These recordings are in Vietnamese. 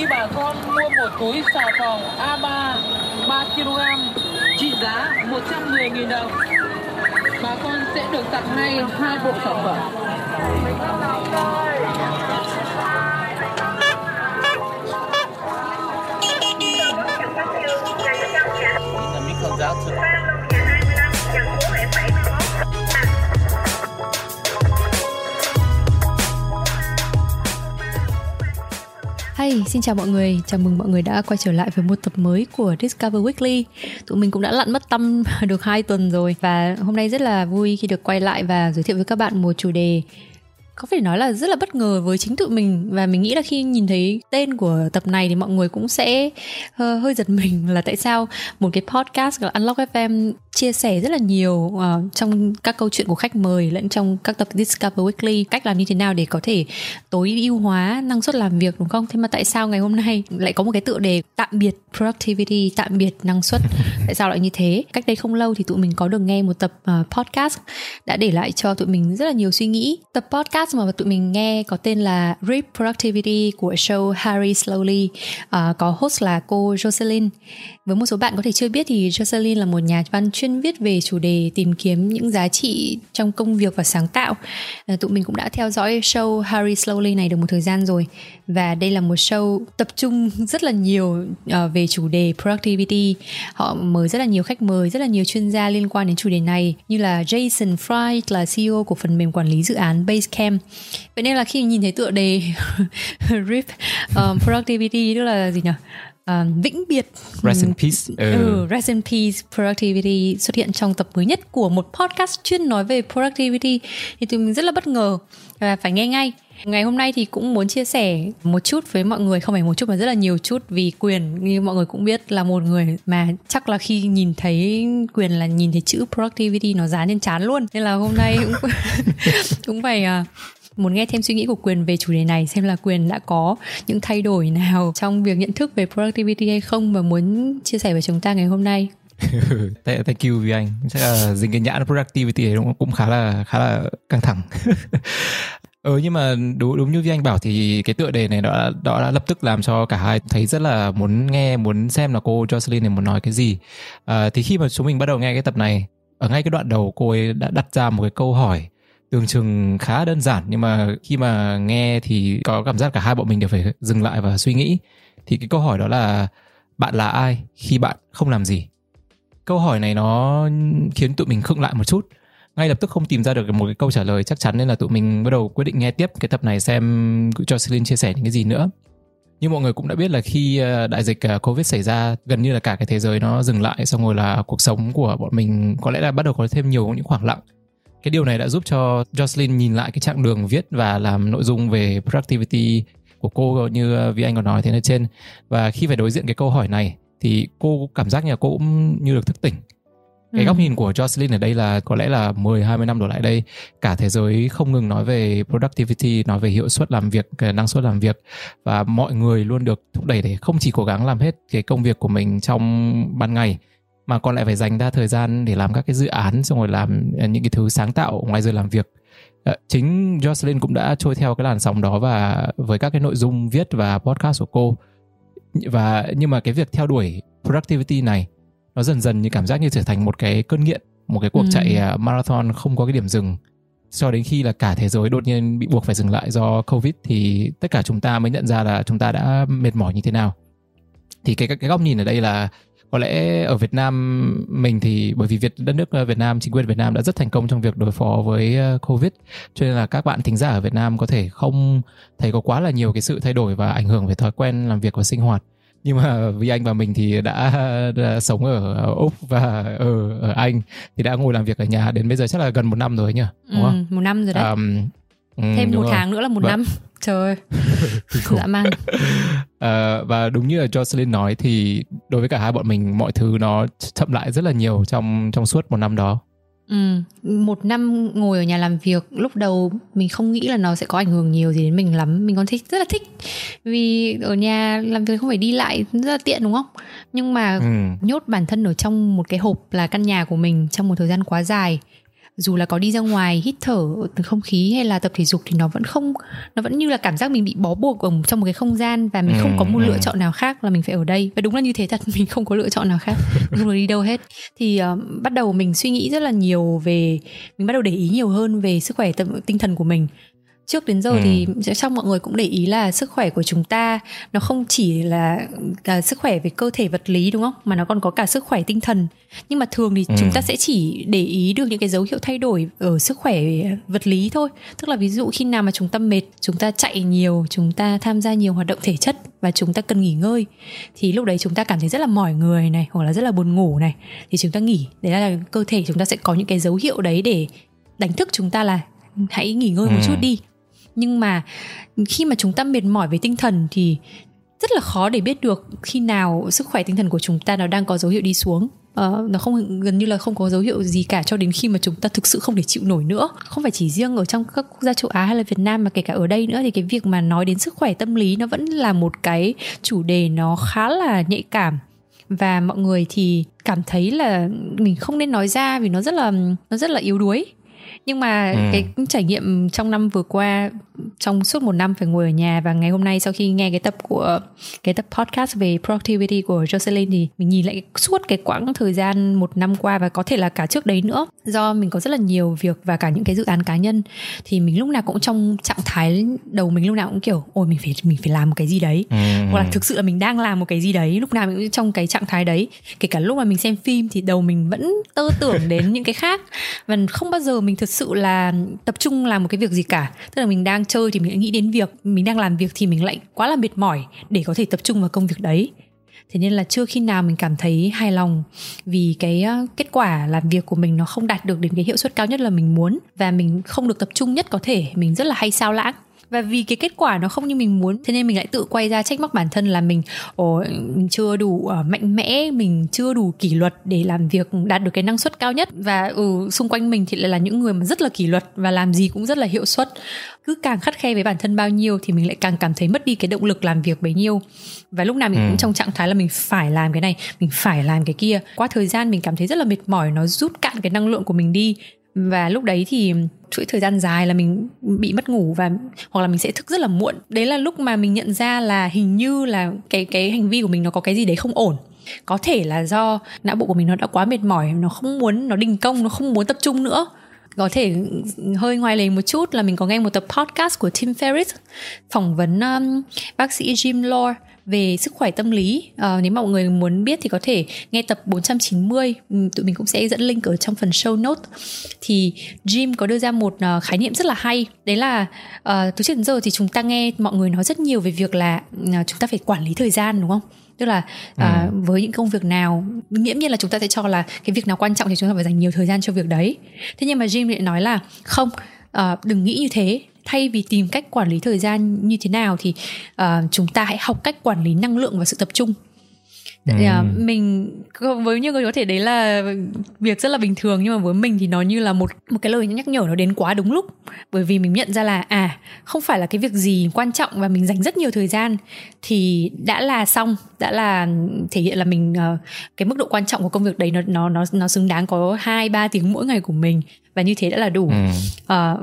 khi bà con mua một túi xà phòng A3 3 kg, trị giá 110.000 đồng, bà con sẽ được tặng ngay hai bộ sản phẩm. Hey, xin chào mọi người, chào mừng mọi người đã quay trở lại với một tập mới của Discover Weekly. Tụi mình cũng đã lặn mất tâm được 2 tuần rồi. Và hôm nay rất là vui khi được quay lại và giới thiệu với các bạn một chủ đề có phải nói là rất là bất ngờ với chính tụi mình. Và mình nghĩ là khi nhìn thấy tên của tập này thì mọi người cũng sẽ ờ, hơi giật mình là tại sao một cái podcast là Unlock FM chia sẻ rất là nhiều uh, trong các câu chuyện của khách mời lẫn trong các tập Discover Weekly cách làm như thế nào để có thể tối ưu hóa năng suất làm việc đúng không? Thế mà tại sao ngày hôm nay lại có một cái tựa đề tạm biệt productivity, tạm biệt năng suất? tại sao lại như thế? Cách đây không lâu thì tụi mình có được nghe một tập uh, podcast đã để lại cho tụi mình rất là nhiều suy nghĩ. Tập podcast mà tụi mình nghe có tên là Rip Productivity của show Harry Slowly, uh, có host là cô Jocelyn. Với một số bạn có thể chưa biết thì Jocelyn là một nhà văn chuyên viết về chủ đề tìm kiếm những giá trị trong công việc và sáng tạo. À, tụi mình cũng đã theo dõi show Harry Slowly này được một thời gian rồi và đây là một show tập trung rất là nhiều uh, về chủ đề productivity. Họ mời rất là nhiều khách mời, rất là nhiều chuyên gia liên quan đến chủ đề này như là Jason Fry là CEO của phần mềm quản lý dự án Basecamp. Vậy nên là khi nhìn thấy tựa đề RIP um, productivity tức là gì nhỉ? Uh, vĩnh biệt. Rest in peace. Ừ. ừ, Rest in peace productivity xuất hiện trong tập mới nhất của một podcast chuyên nói về productivity. Thì tụi mình rất là bất ngờ và phải nghe ngay. Ngày hôm nay thì cũng muốn chia sẻ một chút với mọi người Không phải một chút mà rất là nhiều chút Vì Quyền. Như mọi người cũng biết là một người Mà chắc là khi nhìn thấy Quyền là nhìn thấy chữ productivity nó dán trên chán luôn. Nên là hôm nay cũng, cũng phải uh, muốn nghe thêm suy nghĩ của quyền về chủ đề này xem là quyền đã có những thay đổi nào trong việc nhận thức về productivity hay không và muốn chia sẻ với chúng ta ngày hôm nay. Thank you vì anh. Chắc là dính cái nhãn productivity ấy cũng khá là khá là căng thẳng. Ừ nhưng mà đúng đúng như Vi Anh bảo thì cái tựa đề này đó đó đã lập tức làm cho cả hai thấy rất là muốn nghe muốn xem là cô Jocelyn này muốn nói cái gì. À, thì khi mà chúng mình bắt đầu nghe cái tập này ở ngay cái đoạn đầu cô ấy đã đặt ra một cái câu hỏi tưởng chừng khá đơn giản, nhưng mà khi mà nghe thì có cảm giác cả hai bọn mình đều phải dừng lại và suy nghĩ. Thì cái câu hỏi đó là, bạn là ai khi bạn không làm gì? Câu hỏi này nó khiến tụi mình khựng lại một chút. Ngay lập tức không tìm ra được một cái câu trả lời chắc chắn nên là tụi mình bắt đầu quyết định nghe tiếp cái tập này xem cho Celine chia sẻ những cái gì nữa. Như mọi người cũng đã biết là khi ờ, đại dịch ờ, covid xảy ra, gần như là cả cái thế giới nó dừng lại, xong rồi là cuộc sống của bọn mình có lẽ là bắt đầu có thêm nhiều những khoảng lặng cái điều này đã giúp cho Jocelyn nhìn lại cái chặng đường viết và làm nội dung về productivity của cô như ờ, Vi Anh có nói thế ở trên. Và khi phải đối diện cái câu hỏi này thì cô cảm giác như là cô cũng như được thức tỉnh. Cái ừ. góc nhìn của Jocelyn ở đây là có lẽ là 10 20 năm đổ lại đây cả thế giới không ngừng nói về productivity, nói về hiệu suất làm việc, năng suất làm việc. Và mọi người luôn được thúc đẩy để không chỉ cố gắng làm hết cái công việc của mình trong ban ngày mà còn lại phải dành ra thời gian để làm các cái dự án xong rồi làm ờ, những cái thứ sáng tạo ngoài giờ làm việc. Ờ, chính Jocelyn cũng đã trôi theo cái làn sóng đó và với các cái nội dung viết và podcast của cô. Và nhưng mà cái việc theo đuổi productivity này nó dần dần như cảm giác như trở thành một cái cơn nghiện một cái cuộc ừ. chạy ờ, marathon không có cái điểm dừng. Cho đến khi là cả thế giới đột nhiên bị buộc phải dừng lại do covid thì tất cả chúng ta mới nhận ra là chúng ta đã mệt mỏi như thế nào. Thì cái cái góc nhìn ở đây là có lẽ ở Việt Nam mình thì bởi vì Việt đất nước ờ, Việt Nam chính quyền Việt Nam đã rất thành công trong việc đối phó với ờ, Covid. Cho nên là các bạn thính giả ở Việt Nam có thể không thấy có quá là nhiều cái sự thay đổi và ảnh hưởng về thói quen làm việc và sinh hoạt. Nhưng mà vì anh và mình thì đã, đã sống ở úc và ở ở anh thì đã ngồi làm việc ở nhà đến bây giờ chắc là gần một năm rồi nhỉ đúng không? ừ, một năm rồi đấy. Um, thêm một rồi. tháng nữa là một vâng. năm trời dã man. À, và đúng như là Jocelyn nói thì đối với cả hai bọn mình mọi thứ nó chậm lại rất là nhiều trong trong suốt một năm đó. Ừ, một năm ngồi ở nhà làm việc lúc đầu mình không nghĩ là nó sẽ có ảnh hưởng nhiều gì đến mình lắm. Mình còn thích rất là thích. Vì ở nhà làm việc không phải đi lại rất là tiện đúng không? Nhưng mà ừ. nhốt bản thân ở trong một cái hộp là căn nhà của mình trong một thời gian quá dài dù là có đi ra ngoài hít thở từ không khí hay là tập thể dục thì nó vẫn không nó vẫn như là cảm giác mình bị bó buộc ở trong một cái không gian và mình không có một Ừ, lựa ừ. chọn nào khác là mình phải ở đây. Và đúng là như thế thật mình không có lựa chọn nào khác. Không được đi đâu hết. Thì ờ, bắt đầu mình suy nghĩ rất là nhiều về mình bắt đầu để ý nhiều hơn về sức khỏe tâm, tinh thần của mình trước đến giờ Ừ. thì trong mọi người cũng để ý là sức khỏe của chúng ta nó không chỉ là cả sức khỏe về cơ thể vật lý đúng không mà nó còn có cả sức khỏe tinh thần nhưng mà thường thì Ừ. chúng ta sẽ chỉ để ý được những cái dấu hiệu thay đổi ở sức khỏe vật lý thôi tức là ví dụ khi nào mà chúng ta mệt chúng ta chạy nhiều chúng ta tham gia nhiều hoạt động thể chất và chúng ta cần nghỉ ngơi thì lúc đấy chúng ta cảm thấy rất là mỏi người này hoặc là rất là buồn ngủ này thì chúng ta nghỉ đấy là cơ thể chúng ta sẽ có những cái dấu hiệu đấy để đánh thức chúng ta là hãy nghỉ ngơi một Ừ. chút đi nhưng mà khi mà chúng ta mệt mỏi về tinh thần thì rất là khó để biết được khi nào sức khỏe tinh thần của chúng ta nó đang có dấu hiệu đi xuống. Ờ, nó không gần như là không có dấu hiệu gì cả cho đến khi mà chúng ta thực sự không thể chịu nổi nữa. Không phải chỉ riêng ở trong các quốc gia châu Á hay là Việt Nam mà kể cả ở đây nữa thì cái việc mà nói đến sức khỏe tâm lý nó vẫn là một cái chủ đề nó khá là nhạy cảm. Và mọi người thì cảm thấy là mình không nên nói ra vì nó rất là nó rất là yếu đuối. Nhưng mà Ừ. cái trải nghiệm trong năm vừa qua trong suốt một năm phải ngồi ở nhà và ngày hôm nay sau khi nghe cái tập của cái tập podcast về productivity của Jocelyn thì mình nhìn lại suốt cái quãng thời gian một năm qua và có thể là cả trước đấy nữa. Do mình có rất là nhiều việc và cả những cái dự án cá nhân thì mình lúc nào cũng trong trạng thái đầu mình lúc nào cũng kiểu ôi mình phải mình phải làm một cái gì đấy. Ừ. hoặc là thực sự là mình đang làm một cái gì đấy lúc nào mình cũng trong cái trạng thái đấy. Kể cả lúc mà mình xem phim thì đầu mình vẫn tơ tưởng đến những cái khác. Và không bao giờ mình thực sự là tập trung làm một cái việc gì cả. Tức là mình đang chơi thì mình lại nghĩ đến việc mình đang làm việc thì mình lại quá là mệt mỏi để có thể tập trung vào công việc đấy. Thế nên là chưa khi nào mình cảm thấy hài lòng vì cái ờ, kết quả làm việc của mình nó không đạt được đến cái hiệu suất cao nhất là mình muốn và mình không được tập trung nhất có thể. Mình rất là hay sao lãng và vì cái kết quả nó không như mình muốn thế nên mình lại tự quay ra trách móc bản thân là mình ồ mình chưa đủ ờ, mạnh mẽ mình chưa đủ kỷ luật để làm việc đạt được cái năng suất cao nhất. Và ừ, xung quanh mình thì lại là những người mà rất là kỷ luật và làm gì cũng rất là hiệu suất. Cứ càng khắt khe với bản thân bao nhiêu thì mình lại càng cảm thấy mất đi cái động lực làm việc bấy nhiêu. Và lúc nào mình Ừ. cũng trong trạng thái là mình phải làm cái này mình phải làm cái kia. Qua thời gian mình cảm thấy rất là mệt mỏi nó rút cạn cái năng lượng của mình đi và lúc đấy thì chuỗi thời gian dài là mình bị mất ngủ và hoặc là mình sẽ thức rất là muộn. Đấy là lúc mà mình nhận ra là hình như là cái cái hành vi của mình nó có cái gì đấy không ổn. Có thể là do não bộ của mình nó đã quá mệt mỏi nó không muốn nó đình công nó không muốn tập trung nữa. Có thể hơi ngoài lề một chút là mình có nghe một tập podcast của Tim Ferriss phỏng vấn um, bác sĩ Jim Lore về sức khỏe tâm lý. Ờ, nếu mà mọi người muốn biết thì có thể nghe tập 490 Ừm, tụi mình cũng sẽ dẫn link ở trong phần show note thì Jim có đưa ra một ờ, khái niệm rất là hay. Đấy là ờ, từ trước đến giờ thì chúng ta nghe mọi người nói rất nhiều về việc là ờ, chúng ta phải quản lý thời gian đúng không? Tức là à, với những công việc nào nghiễm nhiên là chúng ta sẽ cho là cái việc nào quan trọng thì chúng ta phải dành nhiều thời gian cho việc đấy. Thế nhưng mà Jim lại nói là không à, đừng nghĩ như thế thay vì tìm cách quản lý thời gian như thế nào thì à, chúng ta hãy học cách quản lý năng lượng và sự tập trung. Tại, à, mình với nhiều người có thể đấy là việc rất là bình thường nhưng mà với mình thì nó như là một một cái lời nhắc nhở nó đến quá đúng lúc. Bởi vì mình nhận ra là à không phải là cái việc gì quan trọng và mình dành rất nhiều thời gian thì đã là xong đã là thể hiện là mình ờ, cái mức độ quan trọng của công việc đấy nó nó nó nó xứng đáng có hai ba tiếng mỗi ngày của mình và như thế đã là đủ. Ừ. Ờ,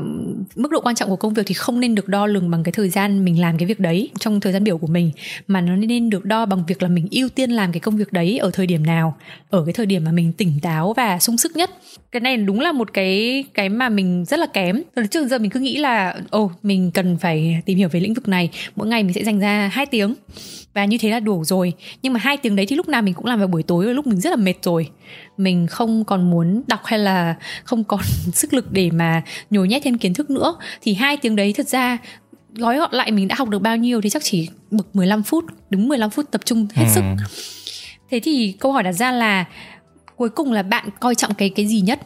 mức độ quan trọng của công việc thì không nên được đo lường bằng cái thời gian mình làm cái việc đấy trong thời gian biểu của mình mà nó nên được đo bằng việc là mình ưu tiên làm cái công việc đấy ở thời điểm nào ở cái thời điểm mà mình tỉnh táo và sung sức nhất. Cái này đúng là một cái cái mà mình rất là kém. Từ trước giờ mình cứ nghĩ là ồ mình cần phải tìm hiểu về lĩnh vực này mỗi ngày mình sẽ dành ra 2 tiếng. Và như thế là đủ rồi. Nhưng mà hai tiếng đấy thì lúc nào mình cũng làm vào buổi tối lúc mình rất là mệt rồi mình không còn muốn đọc hay là không còn sức lực để mà nhồi nhét thêm kiến thức nữa thì hai tiếng đấy thật ra gói gọn lại mình đã học được bao nhiêu thì chắc chỉ bực 15 phút đúng 15 phút tập trung hết sức. Ừ. thế thì câu hỏi đặt ra là cuối cùng là bạn coi trọng cái cái gì nhất?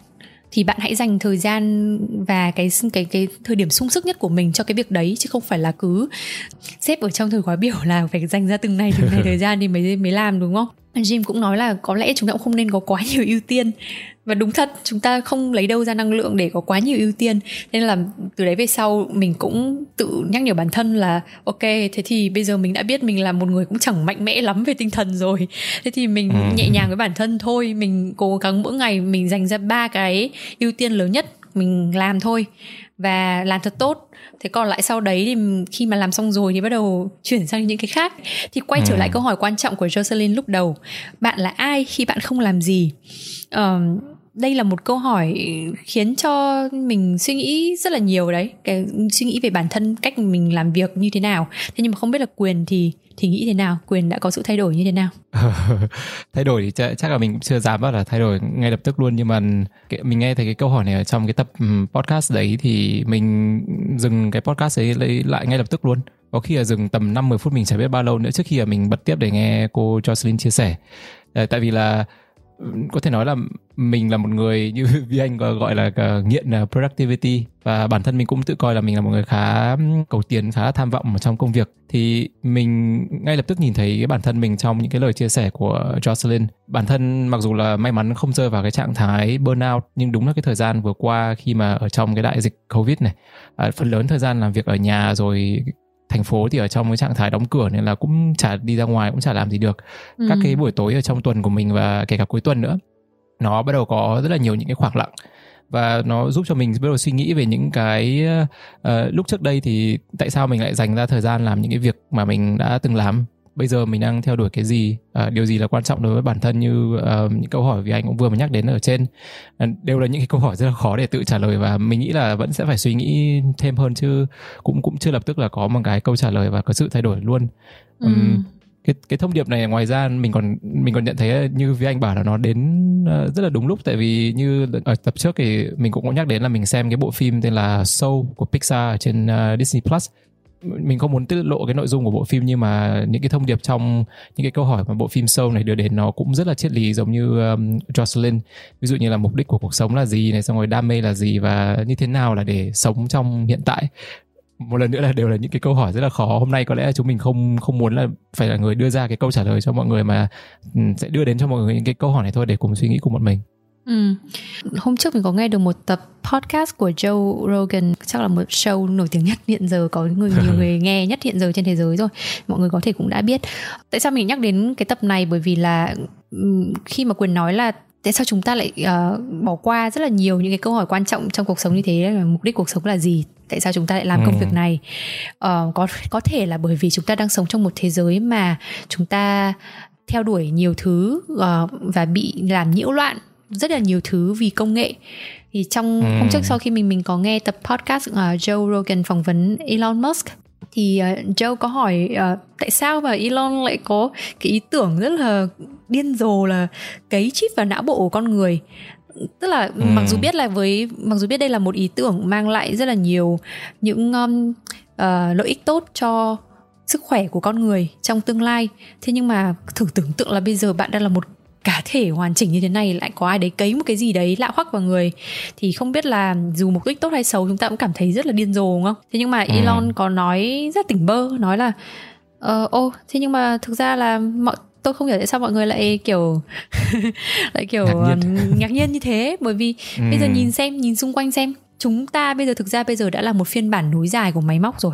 Thì bạn hãy dành thời gian và cái cái cái thời điểm sung sức nhất của mình cho cái việc đấy chứ không phải là cứ xếp ở trong thời khóa biểu là phải dành ra từng này từng này thời gian thì mới mới làm đúng không Jim cũng nói là có lẽ chúng ta cũng không nên có quá nhiều ưu tiên. Và đúng thật chúng ta không lấy đâu ra năng lượng để có quá nhiều ưu tiên. Nên là từ đấy về sau mình cũng tự nhắc nhở bản thân là ok thế thì bây giờ mình đã biết mình là một người cũng chẳng mạnh mẽ lắm về tinh thần rồi. Thế thì mình nhẹ nhàng với bản thân thôi mình cố gắng mỗi ngày mình dành ra ba cái ưu tiên lớn nhất mình làm thôi và làm thật tốt. Thế còn lại sau đấy thì khi mà làm xong rồi thì bắt đầu chuyển sang những cái khác. Thì quay trở Ừ. lại câu hỏi quan trọng của Jocelyn lúc đầu. Bạn là ai khi bạn không làm gì? Ờm, đây là một câu hỏi khiến cho mình suy nghĩ rất là nhiều đấy. Cái suy nghĩ về bản thân cách mình làm việc như thế nào. Thế nhưng mà không biết là quyền thì thì nghĩ thế nào? Quyền đã có sự thay đổi như thế nào? Thay đổi thì chắc, chắc là mình cũng chưa dám bảo là thay đổi ngay lập tức luôn. Nhưng mà cái, mình nghe thấy cái câu hỏi này ở trong cái tập ừ, podcast đấy thì mình dừng cái podcast ấy lấy lại ngay lập tức luôn. Có khi là dừng tầm 5-10 phút mình chả biết bao lâu nữa trước khi là mình bật tiếp để nghe cô Jocelyn chia sẻ. À, tại vì là ừ, có thể nói là mình là một người như Vi Anh gọi là ờ, nghiện ờ, productivity và bản thân mình cũng tự coi là mình là một người khá cầu tiến khá tham vọng ở trong công việc. Thì mình ngay lập tức nhìn thấy cái bản thân mình trong những cái lời chia sẻ của Jocelyn. Bản thân mặc dù là may mắn không rơi vào cái trạng thái burnout nhưng đúng là cái thời gian vừa qua khi mà ở trong cái đại dịch covid này à, phần lớn thời gian làm việc ở nhà rồi thành phố thì ở trong cái trạng thái đóng cửa nên là cũng chả đi ra ngoài cũng chả làm gì được. Các Ừ. cái buổi tối ở trong tuần của mình và kể cả cuối tuần nữa nó bắt đầu có rất là nhiều những cái khoảng lặng. Và nó giúp cho mình bắt đầu suy nghĩ về những cái uh, lúc trước đây thì tại sao mình lại dành ra thời gian làm những cái việc mà mình đã từng làm? Bây giờ mình đang theo đuổi cái gì? Uh, điều gì là quan trọng đối với bản thân như uh, những câu hỏi vì anh cũng vừa mới nhắc đến ở trên? Uh, đều là những cái câu hỏi rất là khó để tự trả lời và mình nghĩ là vẫn sẽ phải suy nghĩ thêm hơn chứ cũng cũng chưa lập tức là có một cái câu trả lời và có sự thay đổi luôn. Ừ. Cái cái thông điệp này ngoài ra mình còn mình còn nhận thấy như với anh bảo là nó đến ờ, rất là đúng lúc. Tại vì như ở tập trước thì mình cũng có nhắc đến là mình xem cái bộ phim tên là Soul của Pixar trên ờ, Disney Plus. Mình không muốn tiết lộ cái nội dung của bộ phim nhưng mà những cái thông điệp trong những cái câu hỏi mà bộ phim sâu này đưa đến nó cũng rất là triết lý giống như um, Jocelyn. Ví dụ như là mục đích của cuộc sống là gì này xong rồi đam mê là gì và như thế nào là để sống trong hiện tại một lần nữa là đều là những cái câu hỏi rất là khó. Hôm nay có lẽ là chúng mình không không muốn là phải là người đưa ra cái câu trả lời cho mọi người mà ừ, sẽ đưa đến cho mọi người những cái câu hỏi này thôi để cùng suy nghĩ cùng bọn mình. Ừ. Hôm trước mình có nghe được một tập podcast của Joe Rogan chắc là một show nổi tiếng nhất hiện giờ có người nhiều người nghe nhất hiện giờ trên thế giới rồi. Mọi người có thể cũng đã biết. Tại sao mình nhắc đến cái tập này? Bởi vì là ừm, khi mà quyền nói là tại sao chúng ta lại ờ, bỏ qua rất là nhiều những cái câu hỏi quan trọng trong cuộc sống như thế là mục đích cuộc sống là gì tại sao chúng ta lại làm công Ừ. việc này Ờ, có có thể là bởi vì chúng ta đang sống trong một thế giới mà chúng ta theo đuổi nhiều thứ ờ, và bị làm nhiễu loạn rất là nhiều thứ vì công nghệ thì trong Ừ. hôm trước sau khi mình mình có nghe tập podcast uh, Joe Rogan phỏng vấn Elon Musk thì uh, Joe có hỏi uh, tại sao mà Elon lại có cái ý tưởng rất là điên rồ là cấy chip vào não bộ của con người tức là Ừ. mặc dù biết là với mặc dù biết đây là một ý tưởng mang lại rất là nhiều những um, ờ, lợi ích tốt cho sức khỏe của con người trong tương lai thế nhưng mà thử tưởng tượng là bây giờ bạn đang là một cá thể hoàn chỉnh như thế này lại có ai đấy cấy một cái gì đấy lạ hoắc vào người thì không biết là dù mục đích tốt hay xấu chúng ta cũng cảm thấy rất là điên rồ đúng không thế nhưng mà Ừ. Elon có nói rất tỉnh bơ nói là ờ ô thế nhưng mà thực ra là mọi tôi không hiểu tại sao mọi người lại kiểu lại kiểu Ngạc nhiên. ừm, ngạc nhiên như thế bởi vì bây giờ Ừ. nhìn xem nhìn xung quanh xem chúng ta bây giờ thực ra bây giờ đã là một phiên bản nối dài của máy móc rồi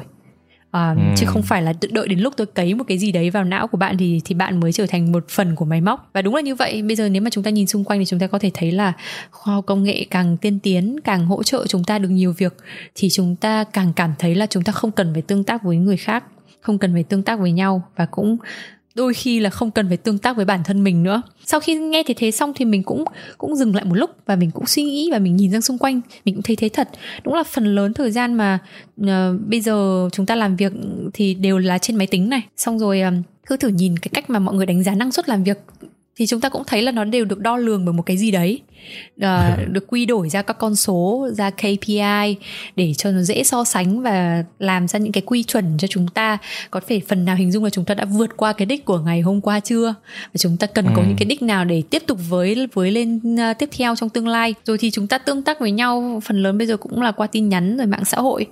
à, Ừ. chứ không phải là tự đợi đến lúc tôi cấy một cái gì đấy vào não của bạn thì thì bạn mới trở thành một phần của máy móc và đúng là như vậy bây giờ nếu mà chúng ta nhìn xung quanh thì chúng ta có thể thấy là khoa học công nghệ càng tiên tiến càng hỗ trợ chúng ta được nhiều việc thì chúng ta càng cảm thấy là chúng ta không cần phải tương tác với người khác không cần phải tương tác với nhau và cũng đôi khi là không cần phải tương tác với bản thân mình nữa. Sau khi nghe thấy thế xong thì mình cũng cũng dừng lại một lúc và mình cũng suy nghĩ và mình nhìn ra xung quanh. Mình cũng thấy thế thật. Đúng là phần lớn thời gian mà uh, bây giờ chúng ta làm việc thì đều là trên máy tính này. Xong rồi um, cứ thử nhìn cái cách mà mọi người đánh giá năng suất làm việc thì chúng ta cũng thấy là nó đều được đo lường bởi một cái gì đấy. Ờ, được quy đổi ra các con số ra KPI để cho nó dễ so sánh và làm ra những cái quy chuẩn cho chúng ta. Có thể phần nào hình dung là chúng ta đã vượt qua cái đích của ngày hôm qua chưa? Và chúng ta cần có Ừ. những cái đích nào để tiếp tục với với lên ờ, tiếp theo trong tương lai? Rồi thì chúng ta tương tác với nhau phần lớn bây giờ cũng là qua tin nhắn rồi mạng xã hội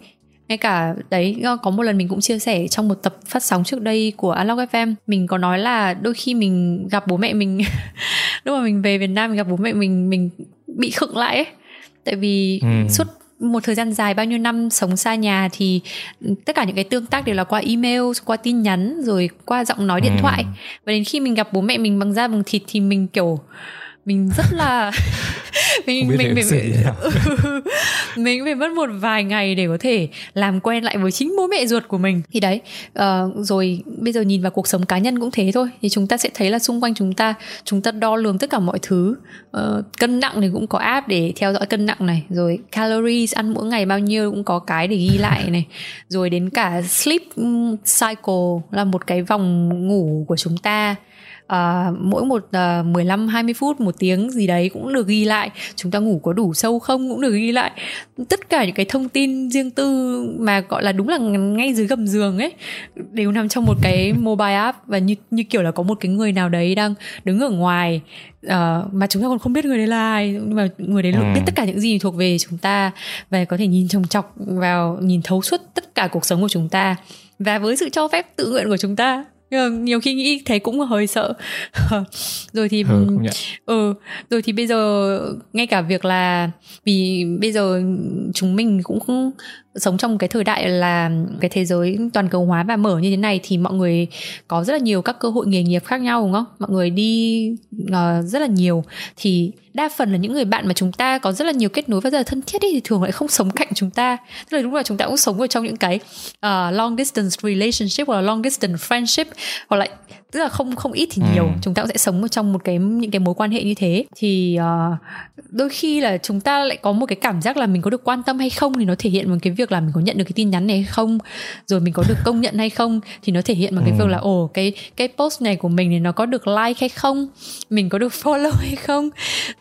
ngay cả đấy ờ, có một lần mình cũng chia sẻ trong một tập phát sóng trước đây của Alog FM mình có nói là đôi khi mình gặp bố mẹ mình lúc mà mình về Việt Nam mình gặp bố mẹ mình mình bị khựng lại ấy tại vì Ừ. suốt một thời gian dài bao nhiêu năm sống xa nhà thì tất cả những cái tương tác đều là qua email qua tin nhắn rồi qua giọng nói điện Ừ. thoại và đến khi mình gặp bố mẹ mình bằng da bằng thịt thì mình kiểu mình rất là mình mình mình, ứng mình phải mất một vài ngày để có thể làm quen lại với chính bố mẹ ruột của mình. Thì đấy uh, rồi bây giờ nhìn vào cuộc sống cá nhân cũng thế thôi. Thì chúng ta sẽ thấy là xung quanh chúng ta chúng ta đo lường tất cả mọi thứ. Uh, cân nặng thì cũng có app để theo dõi cân nặng này rồi calories ăn mỗi ngày bao nhiêu cũng có cái để ghi lại này. Rồi đến cả sleep cycle là một cái vòng ngủ của chúng ta à, mỗi một à, 15 20 phút một tiếng gì đấy cũng được ghi lại. Chúng ta ngủ có đủ sâu không cũng được ghi lại. Tất cả những cái thông tin riêng tư mà gọi là đúng là ngay dưới gầm giường ấy đều nằm trong một cái mobile app. Và như như kiểu là có một cái người nào đấy đang đứng ở ngoài uh, mà chúng ta còn không biết người đấy là ai. Nhưng mà người đấy ừ. biết tất cả những gì thuộc về chúng ta và có thể nhìn trồng chọc vào nhìn thấu suốt tất cả cuộc sống của chúng ta. Và với sự cho phép tự nguyện của chúng ta nhiều khi nghĩ thế cũng hơi sợ. Rồi thì ừ, ừ rồi thì bây giờ ngay cả việc là vì bây giờ chúng mình cũng sống trong cái thời đại là cái thế giới toàn cầu hóa và mở như thế này thì mọi người có rất là nhiều các cơ hội nghề nghiệp khác nhau đúng không? Mọi người đi uh, rất là nhiều. Thì đa phần là những người bạn mà chúng ta có rất là nhiều kết nối và rất là thân thiết ấy, thì thường lại không sống cạnh chúng ta tức là đúng là chúng ta cũng sống ở trong những cái uh, long distance relationship hoặc là long distance friendship hoặc là tức là không không ít thì nhiều ừ. chúng ta cũng sẽ sống ở trong một cái những cái mối quan hệ như thế thì uh, đôi khi là chúng ta lại có một cái cảm giác là mình có được quan tâm hay không thì nó thể hiện bằng cái việc là mình có nhận được cái tin nhắn này hay không rồi mình có được công nhận hay không thì nó thể hiện bằng ừ. cái việc là ồ cái cái post này của mình thì nó có được like hay không mình có được follow hay không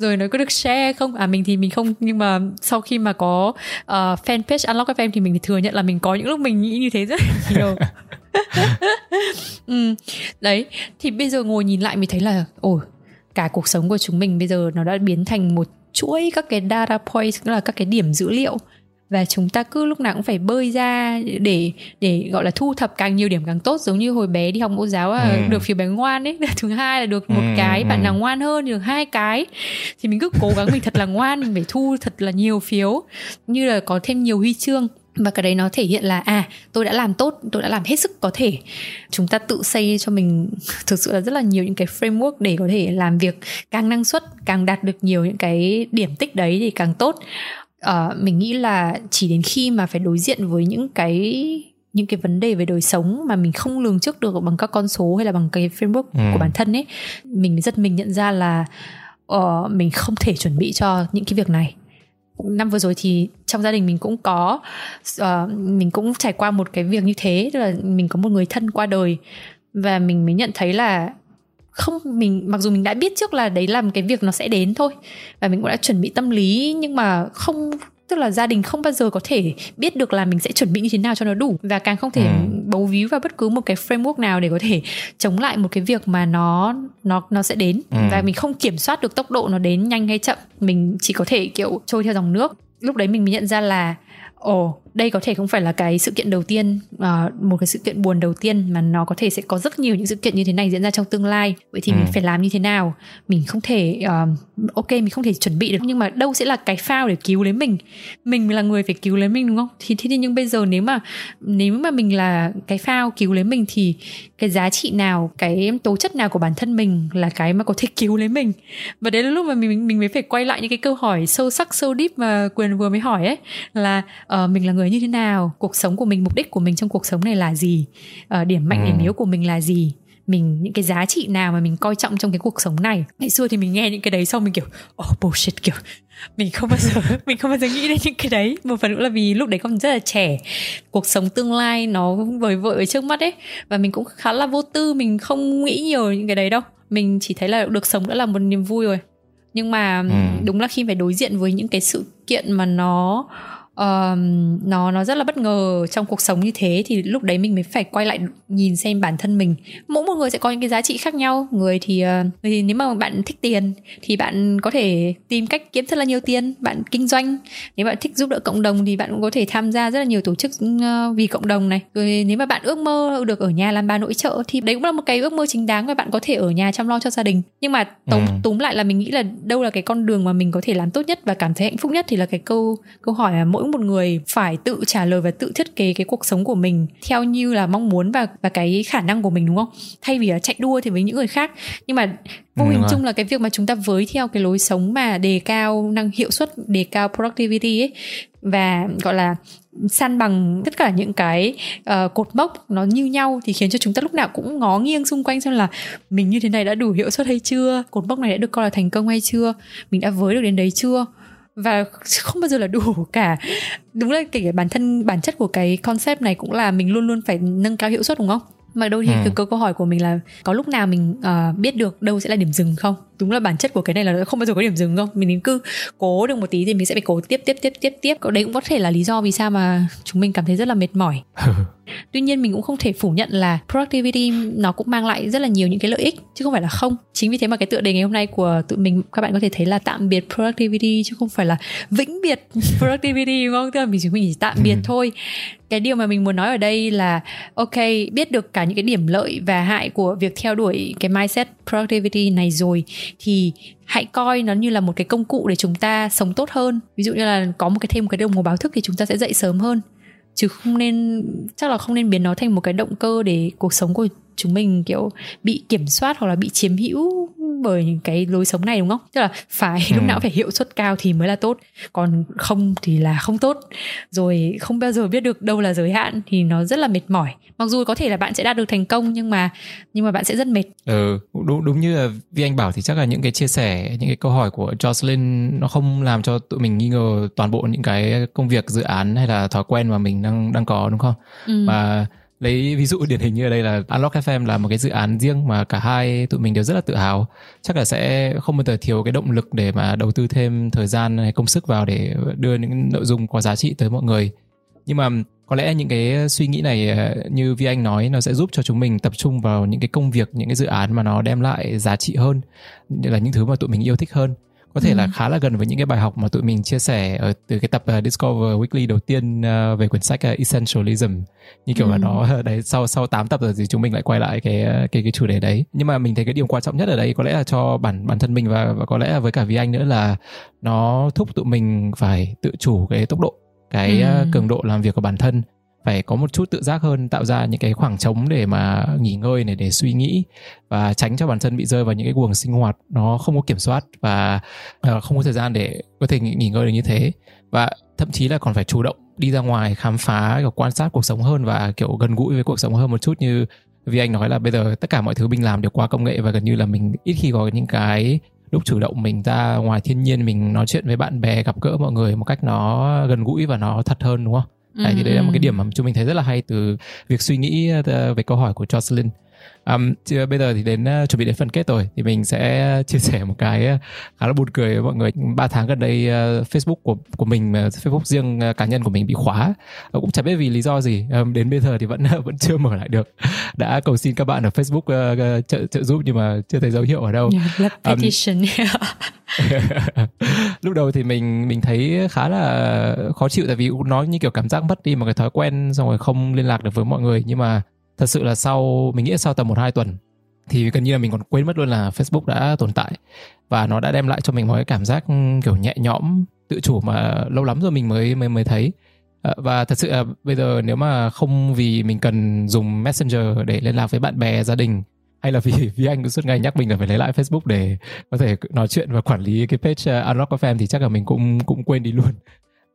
rồi nó có được share không? À mình thì mình không nhưng mà sau khi mà có uh, fanpage unlock fm thì mình thì thừa nhận là mình có những lúc mình nghĩ như thế rất nhiều. Ừ, đấy thì bây giờ ngồi nhìn lại mình thấy là ồ cả cuộc sống của chúng mình bây giờ nó đã biến thành một chuỗi các cái data points tức là các cái điểm dữ liệu và chúng ta cứ lúc nào cũng phải bơi ra để để gọi là thu thập càng nhiều điểm càng tốt giống như hồi bé đi học mẫu giáo là ừ. được phiếu bé ngoan ấy thứ hai là được một ừ. cái bạn nào ngoan hơn được hai cái thì mình cứ cố gắng mình thật là ngoan mình phải thu thật là nhiều phiếu như là có thêm nhiều huy chương và cái đấy nó thể hiện là à tôi đã làm tốt tôi đã làm hết sức có thể chúng ta tự xây cho mình thực sự là rất là nhiều những cái framework để có thể làm việc càng năng suất càng đạt được nhiều những cái điểm tích đấy thì càng tốt uh, mình nghĩ là chỉ đến khi mà phải đối diện với những cái những cái vấn đề về đời sống mà mình không lường trước được bằng các con số hay là bằng cái framework ừ. của bản thân ấy mình rất mình nhận ra là uh, mình không thể chuẩn bị cho những cái việc này năm vừa rồi thì trong gia đình mình cũng có uh, mình cũng trải qua một cái việc như thế tức là mình có một người thân qua đời và mình mới nhận thấy là không mình mặc dù mình đã biết trước là đấy là một cái việc nó sẽ đến thôi và mình cũng đã chuẩn bị tâm lý nhưng mà không tức là gia đình không bao giờ có thể biết được là mình sẽ chuẩn bị như thế nào cho nó đủ và càng không thể ừ. bấu víu vào bất cứ một cái framework nào để có thể chống lại một cái việc mà nó nó nó sẽ đến ừ. và mình không kiểm soát được tốc độ nó đến nhanh hay chậm mình chỉ có thể kiểu trôi theo dòng nước lúc đấy mình mới nhận ra là ồ đây có thể không phải là cái sự kiện đầu tiên uh, một cái sự kiện buồn đầu tiên mà nó có thể sẽ có rất nhiều những sự kiện như thế này diễn ra trong tương lai. Vậy thì ừ. mình phải làm như thế nào? Mình không thể uh, ok mình không thể chuẩn bị được nhưng mà đâu sẽ là cái phao để cứu lấy mình? Mình là người phải cứu lấy mình đúng không? Thì thế nhưng bây giờ nếu mà nếu mà mình là cái phao cứu lấy mình thì cái giá trị nào cái tố chất nào của bản thân mình là cái mà có thể cứu lấy mình? Và đấy là lúc mà mình mình mới phải quay lại những cái câu hỏi sâu sắc sâu deep mà quyền vừa mới hỏi ấy là uh, mình là người như thế nào cuộc sống của mình mục đích của mình trong cuộc sống này là gì uh, điểm mạnh ừ. điểm yếu của mình là gì mình những cái giá trị nào mà mình coi trọng trong cái cuộc sống này ngày xưa thì mình nghe những cái đấy xong mình kiểu oh bullshit kiểu mình không bao giờ mình không bao giờ nghĩ đến những cái đấy một phần nữa là vì lúc đấy còn rất là trẻ cuộc sống tương lai nó vời vợi ở trước mắt ấy và mình cũng khá là vô tư mình không nghĩ nhiều những cái đấy đâu mình chỉ thấy là được sống đã là một niềm vui rồi nhưng mà ừ. đúng là khi phải đối diện với những cái sự kiện mà nó uh, nó nó rất là bất ngờ trong cuộc sống như thế thì lúc đấy mình mới phải quay lại nhìn xem bản thân mình. Mỗi một người sẽ có những cái giá trị khác nhau. Người thì uh, người thì nếu mà bạn thích tiền thì bạn có thể tìm cách kiếm thật là nhiều tiền bạn kinh doanh. Nếu bạn thích giúp đỡ cộng đồng thì bạn cũng có thể tham gia rất là nhiều tổ chức uh, vì cộng đồng này. Rồi nếu mà bạn ước mơ được ở nhà làm bà nội trợ thì đấy cũng là một cái ước mơ chính đáng và bạn có thể ở nhà chăm lo cho gia đình. Nhưng mà tóm, ừ. túm lại là mình nghĩ là đâu là cái con đường mà mình có thể làm tốt nhất và cảm thấy hạnh phúc nhất thì là cái câu câu hỏi là mỗi mỗi một người phải tự trả lời và tự thiết kế cái cuộc sống của mình theo như là mong muốn và và cái khả năng của mình đúng không? Thay vì là chạy đua thì với những người khác. Nhưng mà vô hình chung là cái việc mà chúng ta với theo cái lối sống mà đề cao năng hiệu suất đề cao productivity ấy và gọi là san bằng tất cả những cái uh, cột mốc nó như nhau thì khiến cho chúng ta lúc nào cũng ngó nghiêng xung quanh xem là mình như thế này đã đủ hiệu suất hay chưa cột mốc này đã được coi là thành công hay chưa mình đã với được đến đấy chưa và không bao giờ là đủ cả. Đúng là kể cả bản thân bản chất của cái concept này cũng là mình luôn luôn phải nâng cao hiệu suất đúng không? Mà đôi khi ừ. cái câu hỏi của mình là có lúc nào mình uh, biết được đâu sẽ là điểm dừng không đúng là bản chất của cái này là không bao giờ có điểm dừng không mình cứ cố được một tí thì mình sẽ phải cố tiếp tiếp tiếp tiếp tiếp. Đấy cũng có thể là lý do vì sao mà chúng mình cảm thấy rất là mệt mỏi. Tuy nhiên mình cũng không thể phủ nhận là productivity nó cũng mang lại rất là nhiều những cái lợi ích chứ không phải là không. Chính vì thế mà cái tựa đề ngày hôm nay của tụi mình các bạn có thể thấy là tạm biệt productivity chứ không phải là vĩnh biệt productivity đúng không? Tức là mình chỉ mình chỉ tạm biệt ừ. thôi. Cái điều mà mình muốn nói ở đây là ok biết được cả những cái điểm lợi và hại của việc theo đuổi cái mindset productivity này rồi thì hãy coi nó như là một cái công cụ để chúng ta sống tốt hơn. Ví dụ như là có một cái thêm một cái đồng hồ báo thức thì chúng ta sẽ dậy sớm hơn. Chứ không nên, chắc là không nên biến nó thành một cái động cơ để cuộc sống của chúng mình kiểu bị kiểm soát hoặc là bị chiếm hữu bởi những cái lối sống này đúng không? Tức là phải ừ. lúc nào phải hiệu suất cao thì mới là tốt còn không thì là không tốt. Rồi không bao giờ biết được đâu là giới hạn thì nó rất là mệt mỏi. Mặc dù có thể là bạn sẽ đạt được thành công nhưng mà nhưng mà bạn sẽ rất mệt. Ừ đúng đúng như là vi anh bảo thì chắc là những cái chia sẻ những cái câu hỏi của Jocelyn nó không làm cho tụi mình nghi ngờ toàn bộ những cái công việc dự án hay là thói quen mà mình đang đang có đúng không? Ừ. mà lấy ví dụ điển hình như ở đây là Unlock FM là một cái dự án riêng mà cả hai tụi mình đều rất là tự hào. Chắc là sẽ không bao giờ thiếu cái động lực để mà đầu tư thêm thời gian hay công sức vào để đưa những nội dung có giá trị tới mọi người. Nhưng mà có lẽ những cái suy nghĩ này ờ, như vi anh nói, nó sẽ giúp cho chúng mình tập trung vào những cái công việc, những cái dự án mà nó đem lại giá trị hơn, như là những thứ mà tụi mình yêu thích hơn có thể ừ. là khá là gần với những cái bài học mà tụi mình chia sẻ ở từ cái tập uh, Discover Weekly đầu tiên uh, về quyển sách uh, Essentialism như kiểu ừ. là nó đấy sau sau 8 tập rồi thì chúng mình lại quay lại cái cái cái chủ đề đấy nhưng mà mình thấy cái điều quan trọng nhất ở đây có lẽ là cho bản bản thân mình và và có lẽ là với cả Vi Anh nữa là nó thúc tụi mình phải tự chủ cái tốc độ cái ừ. cường độ làm việc của bản thân phải có một chút tự giác hơn tạo ra những cái khoảng trống để mà nghỉ ngơi này để suy nghĩ và tránh cho bản thân bị rơi vào những cái guồng sinh hoạt nó không có kiểm soát và ờ, không có thời gian để có thể nghỉ, nghỉ ngơi được như thế. Và thậm chí là còn phải chủ động đi ra ngoài khám phá kiểu quan sát cuộc sống hơn và kiểu gần gũi với cuộc sống hơn một chút như vì anh nói là bây giờ tất cả mọi thứ mình làm đều qua công nghệ và gần như là mình ít khi có những cái lúc chủ động mình ra ngoài thiên nhiên mình nói chuyện với bạn bè gặp gỡ mọi người một cách nó gần gũi và nó thật hơn đúng không? Đấy, thì đấy là một cái điểm mà chúng mình thấy rất là hay từ việc suy nghĩ ờ, về câu hỏi của Jocelyn. Um, chứ bây giờ thì đến uh, chuẩn bị đến phần kết rồi thì mình sẽ chia sẻ một cái uh, khá là buồn cười với mọi người. Ba tháng gần đây uh, Facebook của của mình, uh, Facebook riêng uh, cá nhân của mình bị khóa. Uh, cũng chẳng biết vì lý do gì. Um, đến bây giờ thì vẫn uh, vẫn chưa mở lại được. Đã cầu xin các bạn ở Facebook uh, uh, trợ trợ giúp nhưng mà chưa thấy dấu hiệu ở đâu. Yeah, petition. Lúc đầu thì mình mình thấy khá là khó chịu tại vì nó như kiểu cảm giác mất đi một cái thói quen xong rồi không liên lạc được với mọi người. Nhưng mà thật sự là sau, mình nghĩ sau tầm một hai tuần thì gần như là mình còn quên mất luôn là Facebook đã tồn tại và nó đã đem lại cho mình một cái cảm giác kiểu nhẹ nhõm, tự chủ mà lâu lắm rồi mình mới mới mới thấy. Ờ, và thật sự là bây giờ nếu mà không vì mình cần dùng messenger để liên lạc với bạn bè, gia đình hay là vì vì anh suốt ngày nhắc mình là phải lấy lại Facebook để có thể nói chuyện và quản lý cái page uh, Unlock FM thì chắc là mình cũng cũng quên đi luôn.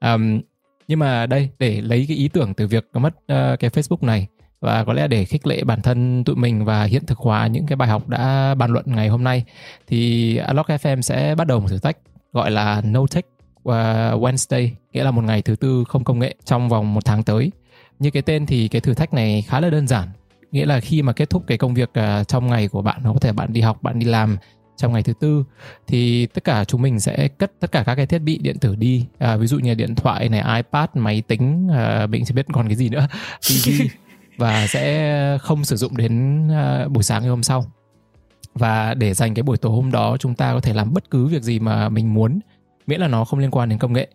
Um, nhưng mà đây để lấy cái ý tưởng từ việc mất uh, cái Facebook này và có lẽ để khích lệ bản thân tụi mình và hiện thực hóa những cái bài học đã bàn luận ngày hôm nay thì Unlock FM sẽ bắt đầu một thử thách gọi là No Tech ờ, Wednesday nghĩa là một ngày thứ tư không công nghệ trong vòng một tháng tới như cái tên thì cái thử thách này khá là đơn giản nghĩa là khi mà kết thúc cái công việc uh, trong ngày của bạn nó có thể bạn đi học bạn đi làm trong ngày thứ tư thì tất cả chúng mình sẽ cất tất cả các cái thiết bị điện tử đi. À, ví dụ như điện thoại này ipad máy tính à, mình sẽ biết còn cái gì nữa tv và sẽ không sử dụng đến à, buổi sáng ngày hôm sau. Và để dành cái buổi tối hôm đó chúng ta có thể làm bất cứ việc gì mà mình muốn miễn là nó không liên quan đến công nghệ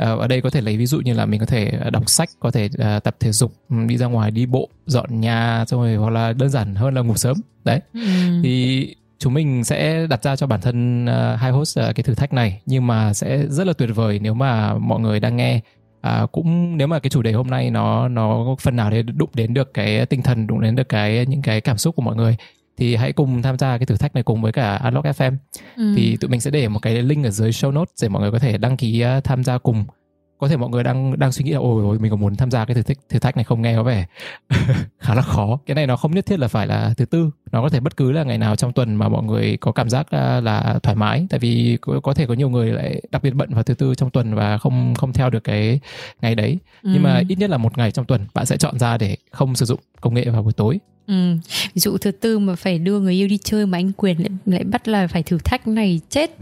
ở đây có thể lấy ví dụ như là mình có thể ờ, đọc sách có thể uh, tập thể dục ừ, đi ra ngoài đi bộ dọn nhà xong rồi hoặc là đơn giản hơn là ngủ sớm. Đấy. Ừ. thì chúng mình sẽ đặt ra cho bản thân uh, hai host uh, cái thử thách này nhưng mà sẽ rất là tuyệt vời nếu mà mọi người đang nghe. À, cũng nếu mà cái chủ đề hôm nay nó nó phần nào để đụng đến được cái tinh thần đụng đến được cái những cái cảm xúc của mọi người thì hãy cùng tham gia cái thử thách này cùng với cả Unlock FM. Ừ. Thì tụi mình sẽ để một cái link ở dưới show notes để mọi người có thể đăng ký uh, tham gia cùng. có thể mọi người đang đang suy nghĩ là ôi mình có muốn tham gia cái thử thách thử thách này không nghe có vẻ khá là khó cái này nó không nhất thiết là phải là thứ tư nó có thể bất cứ là ngày nào trong tuần mà mọi người có cảm giác là, là thoải mái tại vì có, có thể có nhiều người lại đặc biệt bận vào thứ tư trong tuần và không không theo được cái ngày đấy ừ. nhưng mà ít nhất là một ngày trong tuần bạn sẽ chọn ra để không sử dụng công nghệ vào buổi tối Ừ. Ví dụ thứ tư mà phải đưa người yêu đi chơi mà anh quyền lại, lại bắt là phải thử thách này chết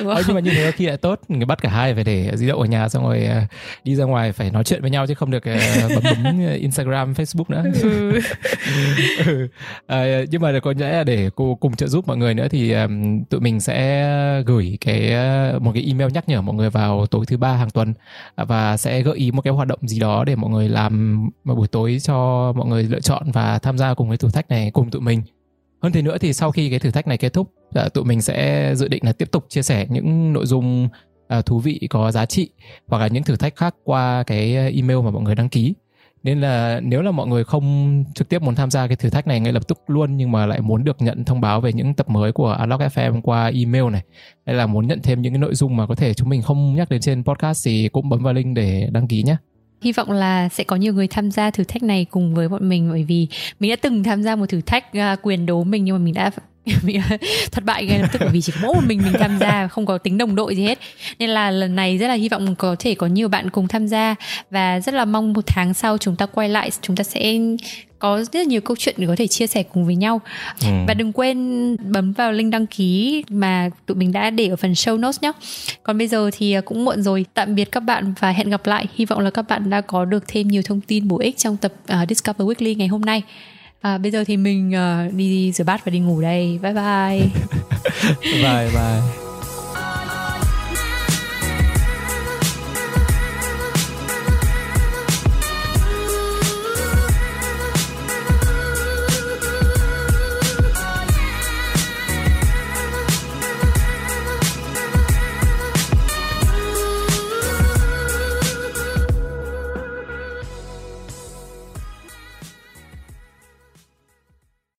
Đúng không? nhưng mà như thế khi lại tốt người bắt cả hai phải để di động ở nhà xong rồi à, đi ra ngoài phải nói chuyện với nhau chứ không được à, bấm bấm Instagram Facebook nữa ừ. ừ. À, nhưng mà có lẽ là để cô cùng trợ giúp mọi người nữa thì um, tụi mình sẽ gửi cái một cái email nhắc nhở mọi người vào tối thứ ba hàng tuần và sẽ gợi ý một cái hoạt động gì đó để mọi người làm vào buổi tối cho mọi người lựa chọn và tham gia cùng cái thử thách này cùng tụi mình. Hơn thế nữa thì sau khi cái thử thách này kết thúc dạ, tụi mình sẽ dự định là tiếp tục chia sẻ những nội dung à, thú vị có giá trị hoặc là những thử thách khác qua cái à, email mà mọi người đăng ký. Nên là nếu là mọi người không trực tiếp muốn tham gia cái thử thách này ngay lập tức luôn nhưng mà lại muốn được nhận thông báo về những tập mới của Unlock FM qua email này, hay là muốn nhận thêm những cái nội dung mà có thể chúng mình không nhắc đến trên podcast thì cũng bấm vào link để đăng ký nhé hy vọng là sẽ có nhiều người tham gia thử thách này cùng với bọn mình bởi vì mình đã từng tham gia một thử thách uh, quyền đố mình nhưng mà mình đã mình thất bại ngay lập tức bởi vì chỉ có mỗi một mình mình tham gia không có tính đồng đội gì hết. Nên là lần này rất là hy vọng có thể có nhiều bạn cùng tham gia. Và rất là mong một tháng sau chúng ta quay lại chúng ta sẽ có rất nhiều câu chuyện để có thể chia sẻ cùng với nhau. Ừ. và đừng quên bấm vào link đăng ký mà tụi mình đã để ở phần show notes nhé. Còn bây giờ thì cũng muộn rồi. Tạm biệt các bạn và hẹn gặp lại. Hy vọng là các bạn đã có được thêm nhiều thông tin bổ ích trong tập uh, Discover Weekly ngày hôm nay à, bây giờ thì mình uh, đi rửa bát và đi ngủ đây. Bye bye. Bye bye.